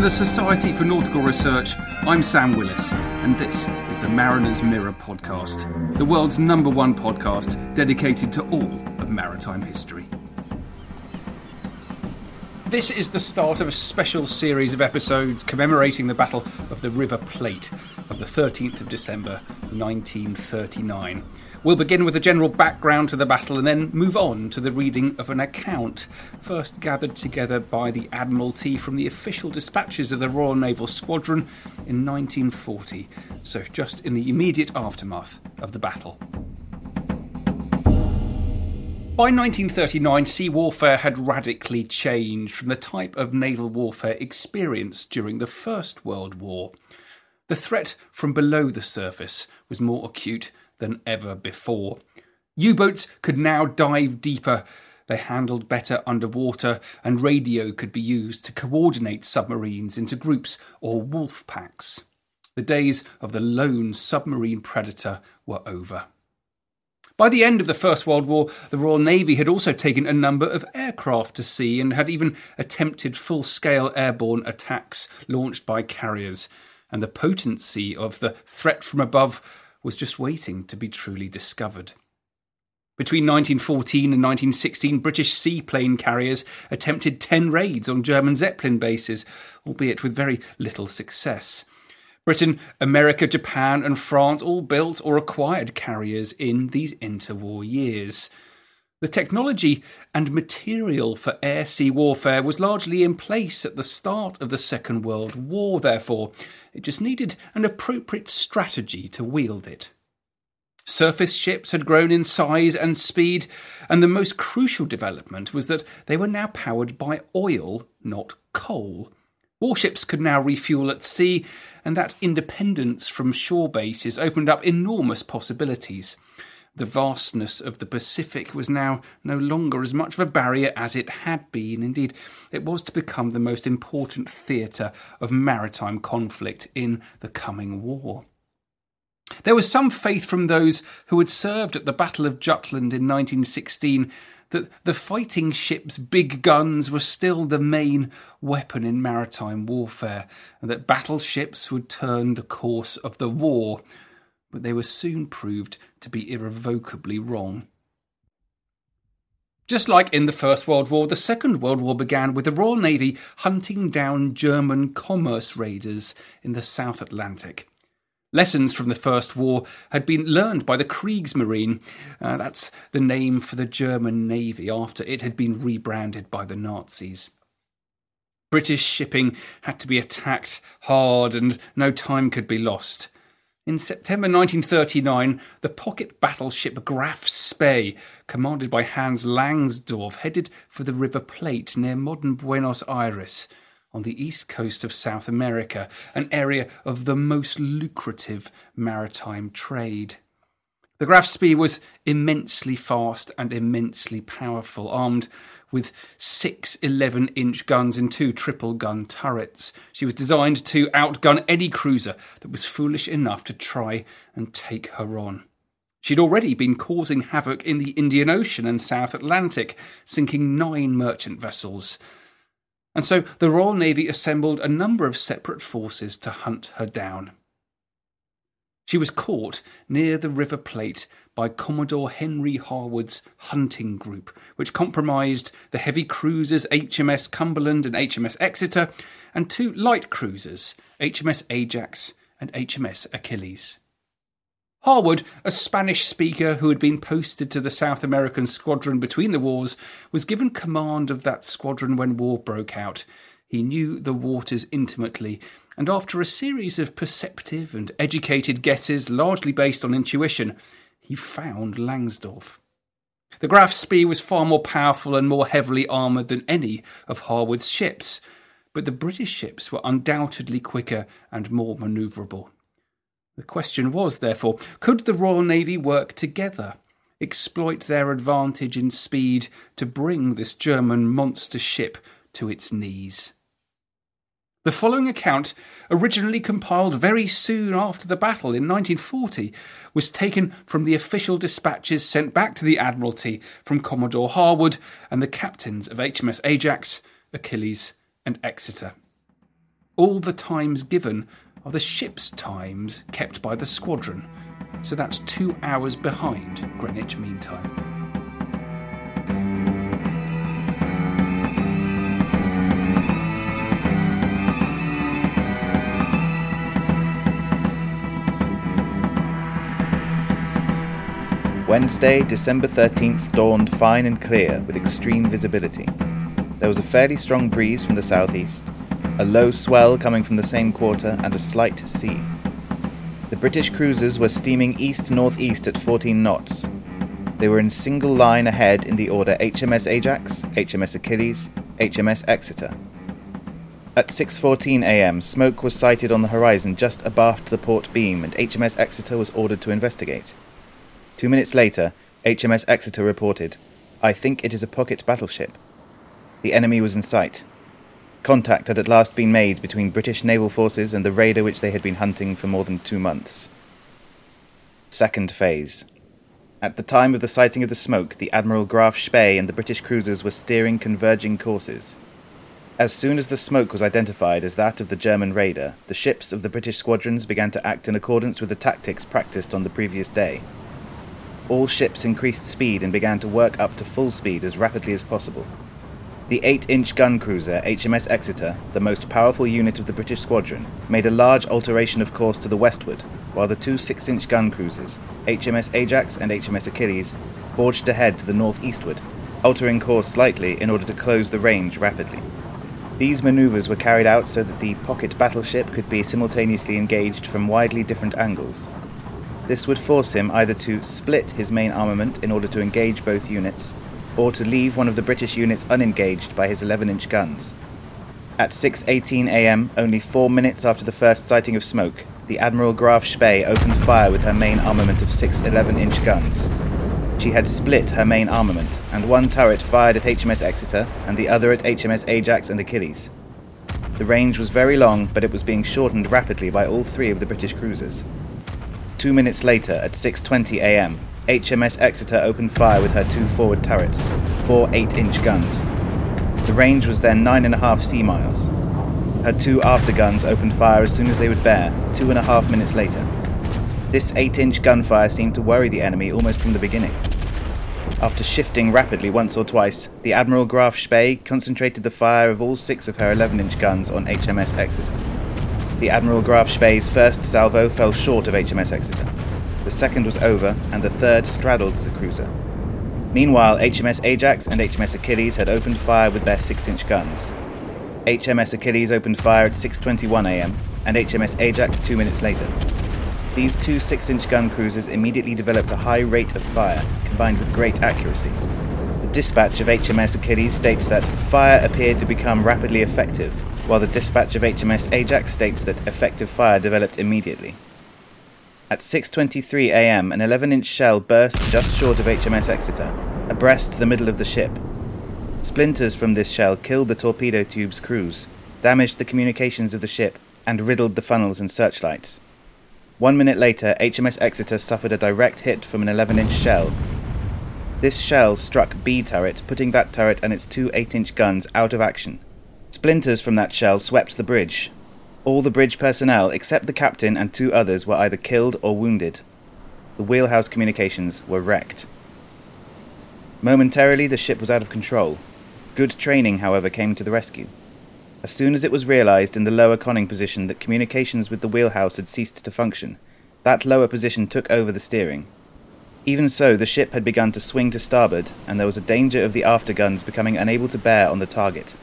From the Society for Nautical Research, I'm Sam Willis, and this is the Mariner's Mirror podcast, the world's number one podcast dedicated to all of maritime history. This is the start of a special series of episodes commemorating the Battle of the River Plate of the 13th of December 1939. We'll begin with a general background to the battle and then move on to the reading of an account, first gathered together by the Admiralty from the official dispatches of the Royal Naval Squadron in 1940, so just in the immediate aftermath of the battle. By 1939, sea warfare had radically changed from the type of naval warfare experienced during the First World War. The threat from below the surface was more acute than ever before. U boats could now dive deeper. They handled better underwater, and radio could be used to coordinate submarines into groups or wolf packs. The days of the lone submarine predator were over. By the end of the First World War, the Royal Navy had also taken a number of aircraft to sea and had even attempted full scale airborne attacks launched by carriers. And the potency of the threat from above was just waiting to be truly discovered. Between 1914 and 1916, British seaplane carriers attempted 10 raids on German Zeppelin bases, albeit with very little success. Britain, America, Japan, and France all built or acquired carriers in these interwar years. The technology and material for air sea warfare was largely in place at the start of the Second World War, therefore, it just needed an appropriate strategy to wield it. Surface ships had grown in size and speed, and the most crucial development was that they were now powered by oil, not coal. Warships could now refuel at sea, and that independence from shore bases opened up enormous possibilities. The vastness of the Pacific was now no longer as much of a barrier as it had been. Indeed, it was to become the most important theatre of maritime conflict in the coming war. There was some faith from those who had served at the Battle of Jutland in 1916 that the fighting ship's big guns were still the main weapon in maritime warfare, and that battleships would turn the course of the war but they were soon proved to be irrevocably wrong. Just like in the First World War, the Second World War began with the Royal Navy hunting down German commerce raiders in the South Atlantic. Lessons from the First War had been learned by the Kriegsmarine. Uh, that's the name for the German Navy after it had been rebranded by the Nazis. British shipping had to be attacked hard and no time could be lost. In September 1939, the pocket battleship Graf Spee, commanded by Hans Langsdorff, headed for the River Plate near modern Buenos Aires on the east coast of South America, an area of the most lucrative maritime trade. The Graf Spee was immensely fast and immensely powerful, armed with six 11 inch guns and two triple gun turrets. She was designed to outgun any cruiser that was foolish enough to try and take her on. She'd already been causing havoc in the Indian Ocean and South Atlantic, sinking nine merchant vessels. And so the Royal Navy assembled a number of separate forces to hunt her down. She was caught near the River Plate by Commodore Henry Harwood's hunting group, which comprised the heavy cruisers HMS Cumberland and HMS Exeter, and two light cruisers, HMS Ajax and HMS Achilles. Harwood, a Spanish speaker who had been posted to the South American squadron between the wars, was given command of that squadron when war broke out. He knew the waters intimately, and after a series of perceptive and educated guesses, largely based on intuition, he found Langsdorff. The Graf Spee was far more powerful and more heavily armoured than any of Harwood's ships, but the British ships were undoubtedly quicker and more manoeuvrable. The question was, therefore, could the Royal Navy work together, exploit their advantage in speed to bring this German monster ship to its knees? The following account, originally compiled very soon after the battle in 1940, was taken from the official dispatches sent back to the Admiralty from Commodore Harwood and the captains of HMS Ajax, Achilles, and Exeter. All the times given are the ship's times kept by the squadron, so that's two hours behind Greenwich Mean Time. Wednesday, December 13th dawned fine and clear with extreme visibility. There was a fairly strong breeze from the southeast, a low swell coming from the same quarter, and a slight sea. The British cruisers were steaming east northeast at 14 knots. They were in single line ahead in the order HMS Ajax, HMS Achilles, HMS Exeter. At 6:14 a.m., smoke was sighted on the horizon just abaft the port beam, and HMS Exeter was ordered to investigate. Two minutes later, HMS Exeter reported, "I think it is a pocket battleship." The enemy was in sight. Contact had at last been made between British naval forces and the raider which they had been hunting for more than two months. Second phase. At the time of the sighting of the smoke, the Admiral Graf Spee and the British cruisers were steering converging courses. As soon as the smoke was identified as that of the German raider, the ships of the British squadrons began to act in accordance with the tactics practiced on the previous day. All ships increased speed and began to work up to full speed as rapidly as possible. The 8 inch gun cruiser HMS Exeter, the most powerful unit of the British squadron, made a large alteration of course to the westward, while the two 6 inch gun cruisers, HMS Ajax and HMS Achilles, forged ahead to the northeastward, altering course slightly in order to close the range rapidly. These maneuvers were carried out so that the pocket battleship could be simultaneously engaged from widely different angles. This would force him either to split his main armament in order to engage both units, or to leave one of the British units unengaged by his 11 inch guns. At 6:18 a.m., only 4 minutes after the first sighting of smoke, the Admiral Graf Spee opened fire with her main armament of six 11-inch guns. She had split her main armament, and one turret fired at HMS Exeter and the other at HMS Ajax and Achilles. The range was very long, but it was being shortened rapidly by all three of the British cruisers. Two minutes later, at 6:20 a.m., HMS Exeter opened fire with her two forward turrets, four 8 inch guns. The range was then nine and a half sea miles. Her two after guns opened fire as soon as they would bear, two and a half minutes later. This 8 inch gunfire seemed to worry the enemy almost from the beginning. After shifting rapidly once or twice, the Admiral Graf Spee concentrated the fire of all six of her 11 inch guns on HMS Exeter. The Admiral Graf Spee's first salvo fell short of HMS Exeter the second was over, and the third straddled the cruiser. Meanwhile, HMS Ajax and HMS Achilles had opened fire with their 6-inch guns. HMS Achilles opened fire at 6:21 a.m. and HMS Ajax 2 minutes later. These two 6-inch gun cruisers immediately developed a high rate of fire, combined with great accuracy. The dispatch of HMS Achilles states that fire appeared to become rapidly effective, while the dispatch of HMS Ajax states that effective fire developed immediately. At 6:23 a.m., an 11-inch shell burst just short of HMS Exeter, abreast the middle of the ship. Splinters from this shell killed the torpedo tube's crews, damaged the communications of the ship, and riddled the funnels and searchlights. One minute later, HMS Exeter suffered a direct hit from an 11-inch shell. This shell struck B turret, putting that turret and its two 8-inch guns out of action. Splinters from that shell swept the bridge, All the bridge personnel, except the captain and two others, were either killed or wounded. The wheelhouse communications were wrecked. Momentarily, the ship was out of control. Good training, however, came to the rescue. As soon as it was realized in the lower conning position that communications with the wheelhouse had ceased to function, that lower position took over the steering. Even so, the ship had begun to swing to starboard, and there was a danger of the afterguns becoming unable to bear on the target.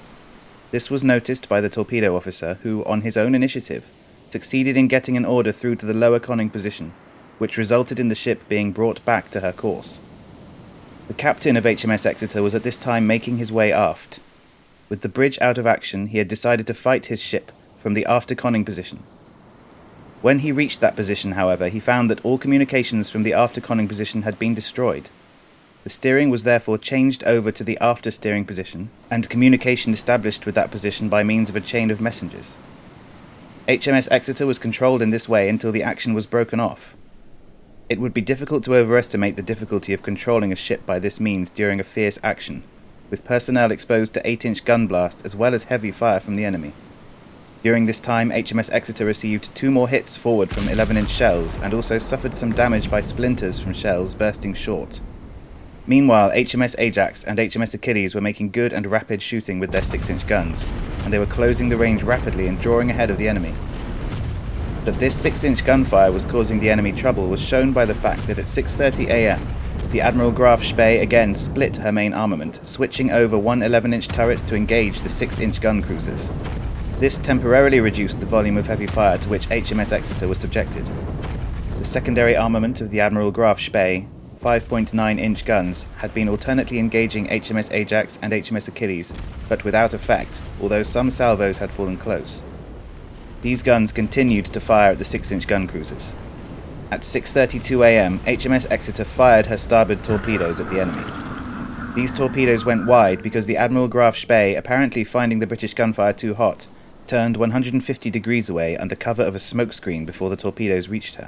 This was noticed by the torpedo officer, who, on his own initiative, succeeded in getting an order through to the lower conning position, which resulted in the ship being brought back to her course. The captain of HMS Exeter was at this time making his way aft. With the bridge out of action, he had decided to fight his ship from the after conning position. When he reached that position, however, he found that all communications from the after conning position had been destroyed. The steering was therefore changed over to the after steering position, and communication established with that position by means of a chain of messengers. HMS Exeter was controlled in this way until the action was broken off. It would be difficult to overestimate the difficulty of controlling a ship by this means during a fierce action, with personnel exposed to 8 inch gun blast as well as heavy fire from the enemy. During this time, HMS Exeter received two more hits forward from 11 inch shells and also suffered some damage by splinters from shells bursting short. Meanwhile, HMS Ajax and HMS Achilles were making good and rapid shooting with their 6 inch guns, and they were closing the range rapidly and drawing ahead of the enemy. That this 6 inch gunfire was causing the enemy trouble was shown by the fact that at 6.30 am, the Admiral Graf Spee again split her main armament, switching over one 11 inch turret to engage the 6 inch gun cruisers. This temporarily reduced the volume of heavy fire to which HMS Exeter was subjected. The secondary armament of the Admiral Graf Spee 5.9 inch guns had been alternately engaging HMS Ajax and HMS Achilles, but without effect, although some salvos had fallen close. These guns continued to fire at the 6 inch gun cruisers. At 6:32 a.m., HMS Exeter fired her starboard torpedoes at the enemy. These torpedoes went wide because the Admiral Graf Spee, apparently finding the British gunfire too hot, turned 150 degrees away under cover of a smokescreen before the torpedoes reached her.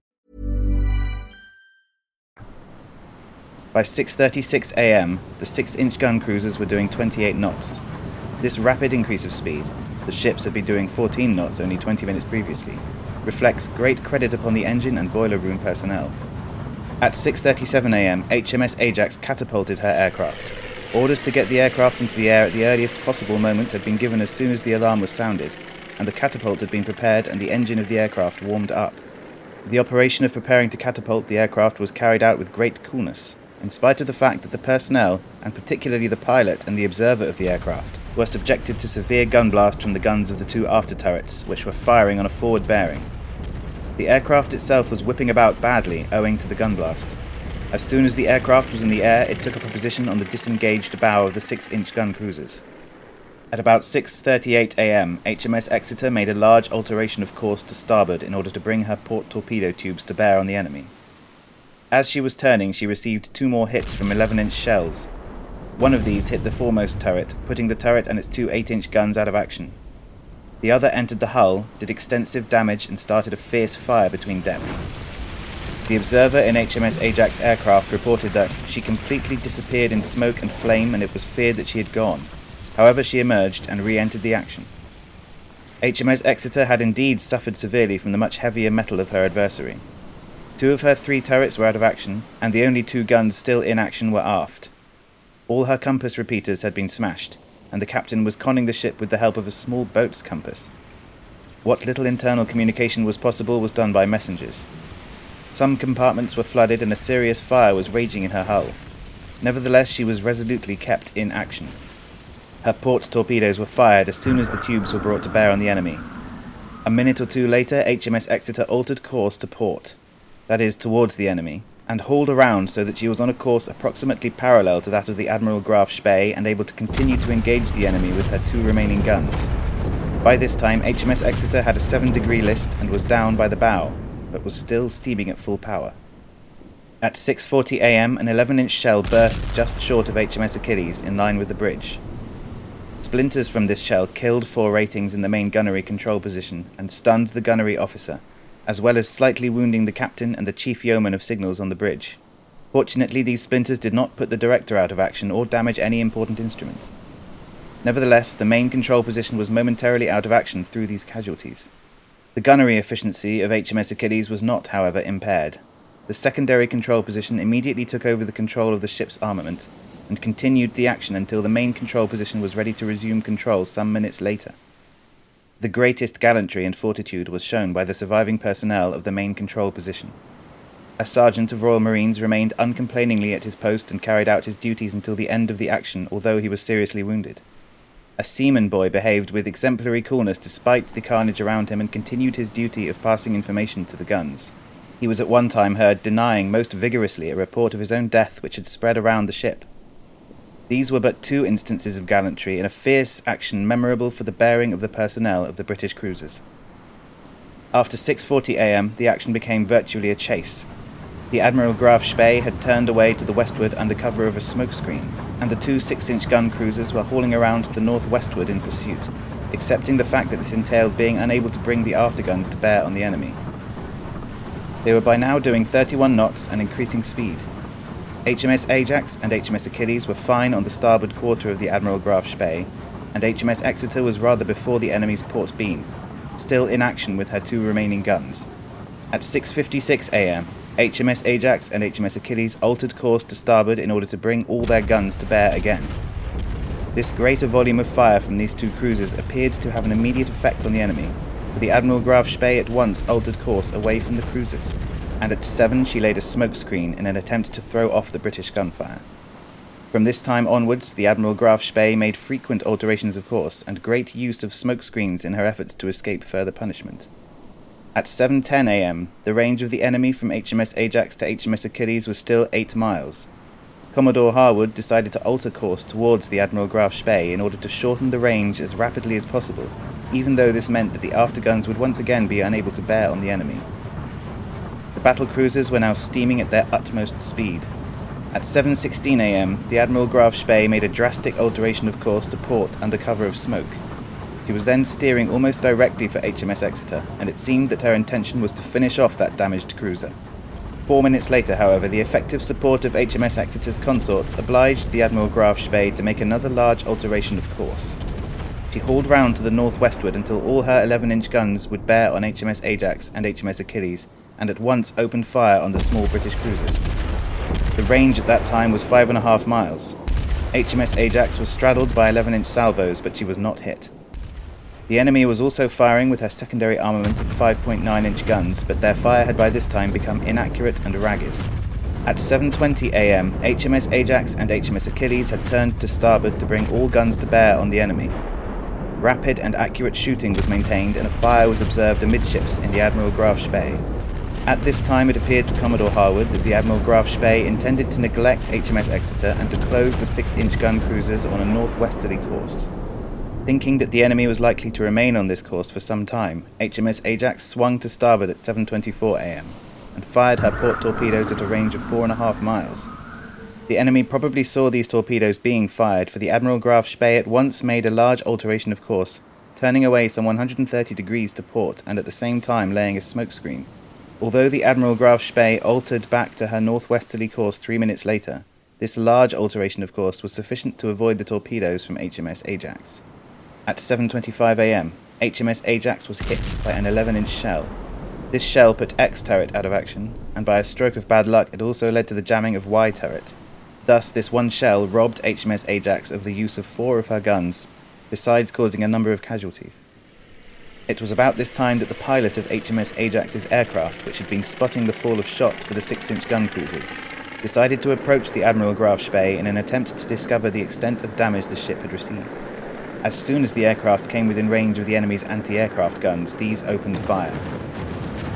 By 6:36 a.m., the 6-inch gun cruisers were doing 28 knots. This rapid increase of speed, the ships had been doing 14 knots only 20 minutes previously, reflects great credit upon the engine and boiler room personnel. At 6:37 a.m., HMS Ajax catapulted her aircraft. Orders to get the aircraft into the air at the earliest possible moment had been given as soon as the alarm was sounded, and the catapult had been prepared and the engine of the aircraft warmed up. The operation of preparing to catapult the aircraft was carried out with great coolness, in spite of the fact that the personnel, and particularly the pilot and the observer of the aircraft, were subjected to severe gun blast from the guns of the two after turrets, which were firing on a forward bearing. The aircraft itself was whipping about badly owing to the gun blast. As soon as the aircraft was in the air, it took up a position on the disengaged bow of the 6-inch gun cruisers. At about 6:38 a.m., HMS Exeter made a large alteration of course to starboard in order to bring her port torpedo tubes to bear on the enemy. As she was turning, she received two more hits from 11 inch shells. One of these hit the foremost turret, putting the turret and its two 8 inch guns out of action. The other entered the hull, did extensive damage, and started a fierce fire between decks. The observer in HMS Ajax aircraft reported that she completely disappeared in smoke and flame and it was feared that she had gone. However, she emerged and re entered the action. HMS Exeter had indeed suffered severely from the much heavier metal of her adversary. Two of her three turrets were out of action, and the only two guns still in action were aft. All her compass repeaters had been smashed, and the captain was conning the ship with the help of a small boat's compass. What little internal communication was possible was done by messengers. Some compartments were flooded and a serious fire was raging in her hull. Nevertheless, she was resolutely kept in action. Her port torpedoes were fired as soon as the tubes were brought to bear on the enemy. A minute or two later, HMS Exeter altered course to port, that is, towards the enemy, and hauled around so that she was on a course approximately parallel to that of the Admiral Graf Spee and able to continue to engage the enemy with her two remaining guns. By this time, HMS Exeter had a 7 degree list and was down by the bow, but was still steaming at full power. At 6:40 a.m., an 11-inch shell burst just short of HMS Achilles in line with the bridge. Splinters from this shell killed four ratings in the main gunnery control position and stunned the gunnery officer, as well as slightly wounding the captain and the chief yeoman of signals on the bridge. Fortunately, these splinters did not put the director out of action or damage any important instrument. Nevertheless, the main control position was momentarily out of action through these casualties. The gunnery efficiency of HMS Achilles was not, however, impaired. The secondary control position immediately took over the control of the ship's armament and continued the action until the main control position was ready to resume control some minutes later. The greatest gallantry and fortitude was shown by the surviving personnel of the main control position. A sergeant of Royal Marines remained uncomplainingly at his post and carried out his duties until the end of the action, although he was seriously wounded. A seaman boy behaved with exemplary coolness despite the carnage around him and continued his duty of passing information to the guns. He was at one time heard denying most vigorously a report of his own death which had spread around the ship. These were but two instances of gallantry in a fierce action memorable for the bearing of the personnel of the British cruisers. After 6:40 a.m., the action became virtually a chase. The Admiral Graf Spee had turned away to the westward under cover of a smoke screen, and the two 6-inch gun cruisers were hauling around to the northwestward in pursuit, accepting the fact that this entailed being unable to bring the afterguns to bear on the enemy. They were by now doing 31 knots and increasing speed. HMS Ajax and HMS Achilles were fine on the starboard quarter of the Admiral Graf Spee, and HMS Exeter was rather before the enemy's port beam, still in action with her two remaining guns. At 6:56 a.m., HMS Ajax and HMS Achilles altered course to starboard in order to bring all their guns to bear again. This greater volume of fire from these two cruisers appeared to have an immediate effect on the enemy, for the Admiral Graf Spee at once altered course away from the cruisers and at seven she laid a smokescreen in an attempt to throw off the British gunfire. From this time onwards, the Admiral Graf Spee made frequent alterations of course and great use of smokescreens in her efforts to escape further punishment. At 7:10 a.m., the range of the enemy from HMS Ajax to HMS Achilles was still 8 miles. Commodore Harwood decided to alter course towards the Admiral Graf Spee in order to shorten the range as rapidly as possible, even though this meant that the afterguns would once again be unable to bear on the enemy. Battle cruisers were now steaming at their utmost speed. At 7:16 a.m., the Admiral Graf Spee made a drastic alteration of course to port under cover of smoke. He was then steering almost directly for HMS Exeter, and it seemed that her intention was to finish off that damaged cruiser. Four minutes later, however, the effective support of HMS Exeter's consorts obliged the Admiral Graf Spee to make another large alteration of course. She hauled round to the northwestward until all her 11 inch guns would bear on HMS Ajax and HMS Achilles, and at once opened fire on the small British cruisers. The range at that time was five and a half miles. HMS Ajax was straddled by 11 inch salvos, but she was not hit. The enemy was also firing with her secondary armament of 5.9 inch guns, but their fire had by this time become inaccurate and ragged. At 7:20 a.m., HMS Ajax and HMS Achilles had turned to starboard to bring all guns to bear on the enemy. Rapid and accurate shooting was maintained, and a fire was observed amidships in the Admiral Graf Spee. At this time, it appeared to Commodore Harwood that the Admiral Graf Spee intended to neglect HMS Exeter and to close the 6 inch gun cruisers on a northwesterly course. Thinking that the enemy was likely to remain on this course for some time, HMS Ajax swung to starboard at 7.24 am and fired her port torpedoes at a range of four and a half miles. The enemy probably saw these torpedoes being fired, for the Admiral Graf Spee at once made a large alteration of course, turning away some 130 degrees to port and at the same time laying a smokescreen. Although the Admiral Graf Spee altered back to her northwesterly course three minutes later, this large alteration of course was sufficient to avoid the torpedoes from HMS Ajax. At 7.25 am, HMS Ajax was hit by an 11-inch shell. This shell put X turret out of action, and by a stroke of bad luck it also led to the jamming of Y turret. Thus, this one shell robbed HMS Ajax of the use of four of her guns, besides causing a number of casualties. It was about this time that the pilot of HMS Ajax's aircraft, which had been spotting the fall of shot for the 6 inch gun cruisers, decided to approach the Admiral Graf Spee in an attempt to discover the extent of damage the ship had received. As soon as the aircraft came within range of the enemy's anti aircraft guns, these opened fire.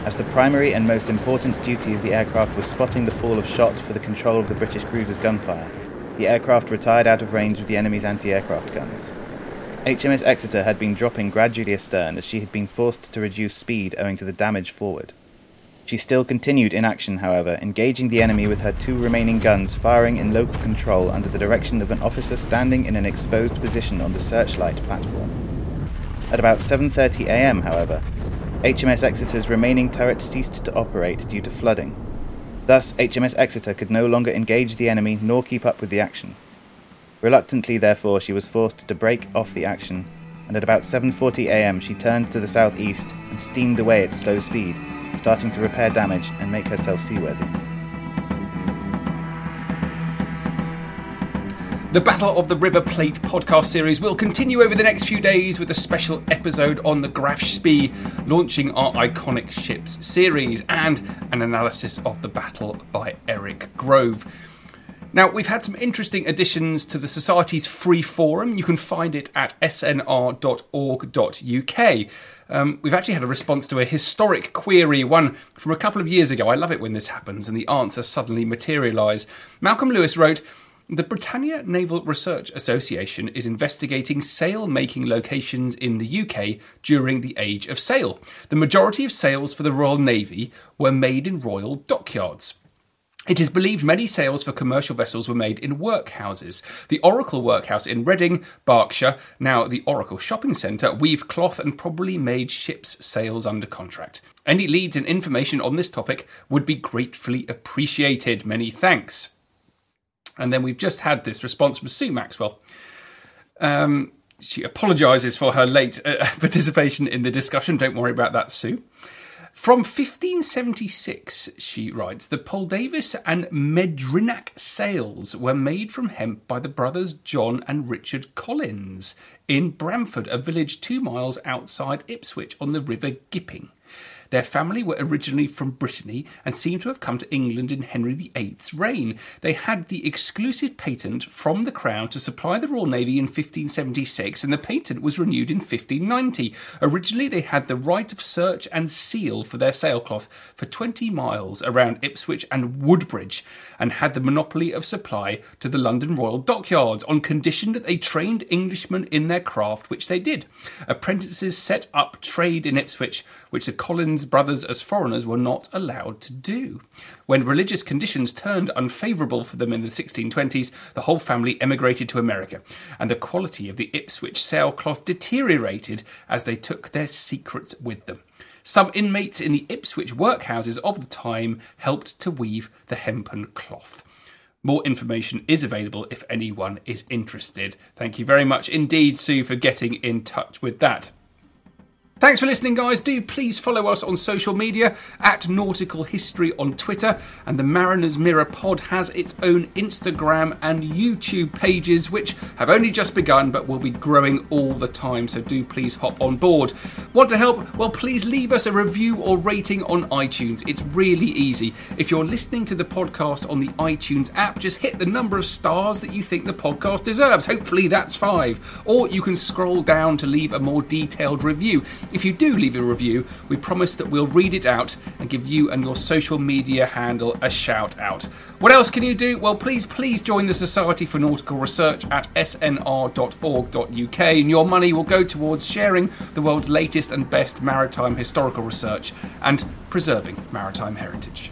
As the primary and most important duty of the aircraft was spotting the fall of shot for the control of the British cruiser's gunfire, the aircraft retired out of range of the enemy's anti aircraft guns. HMS Exeter had been dropping gradually astern as she had been forced to reduce speed owing to the damage forward. She still continued in action, however, engaging the enemy with her two remaining guns firing in local control under the direction of an officer standing in an exposed position on the searchlight platform. At about 7:30 a.m., however, HMS Exeter's remaining turret ceased to operate due to flooding. Thus, HMS Exeter could no longer engage the enemy nor keep up with the action. Reluctantly, therefore, she was forced to break off the action, and at about 7:40 a.m. she turned to the southeast and steamed away at slow speed, starting to repair damage and make herself seaworthy. The Battle of the River Plate podcast series will continue over the next few days with a special episode on the Graf Spee, launching our iconic ships series, and an analysis of the battle by Eric Grove. Now, we've had some interesting additions to the Society's free forum. You can find it at snr.org.uk. Um, we've actually had a response to a historic query, one from a couple of years ago. I love it when this happens and the answers suddenly materialise. Malcolm Lewis wrote, the Britannia Naval Research Association is investigating sail making locations in the UK during the Age of Sail. The majority of sails for the Royal Navy were made in royal dockyards. It is believed many sails for commercial vessels were made in workhouses. The Oracle Workhouse in Reading, Berkshire, now the Oracle Shopping Centre, weaved cloth and probably made ships' sails under contract. Any leads and information on this topic would be gratefully appreciated. Many thanks. And then we've just had this response from Sue Maxwell. Um, she apologises for her late uh, participation in the discussion. Don't worry about that, Sue. From 1576, she writes, the Poldavis and Medrinac sails were made from hemp by the brothers John and Richard Collins in Bramford, a village two miles outside Ipswich on the River Gipping. Their family were originally from Brittany and seem to have come to England in Henry VIII's reign. They had the exclusive patent from the Crown to supply the Royal Navy in 1576, and the patent was renewed in 1590. Originally, they had the right of search and seal for their sailcloth for 20 miles around Ipswich and Woodbridge, and had the monopoly of supply to the London Royal Dockyards on condition that they trained Englishmen in their craft, which they did. Apprentices set up trade in Ipswich, which the Collins brothers as foreigners were not allowed to do. When religious conditions turned unfavourable for them in the 1620s, the whole family emigrated to America, and the quality of the Ipswich sailcloth deteriorated as they took their secrets with them. Some inmates in the Ipswich workhouses of the time helped to weave the hempen cloth. More information is available if anyone is interested. Thank you very much indeed, Sue, for getting in touch with that. Thanks for listening, guys. Do please follow us on social media at Nautical History on Twitter, and the Mariner's Mirror pod has its own Instagram and YouTube pages, which have only just begun but will be growing all the time. So do please hop on board. Want to help? Well, please leave us a review or rating on iTunes. It's really easy. If you're listening to the podcast on the iTunes app, just hit the number of stars that you think the podcast deserves. Hopefully, that's five. Or you can scroll down to leave a more detailed review. If you do leave a review, we promise that we'll read it out and give you and your social media handle a shout out. What else can you do? Well, please, please join the Society for Nautical Research at snr.org.uk, and your money will go towards sharing the world's latest and best maritime historical research and preserving maritime heritage.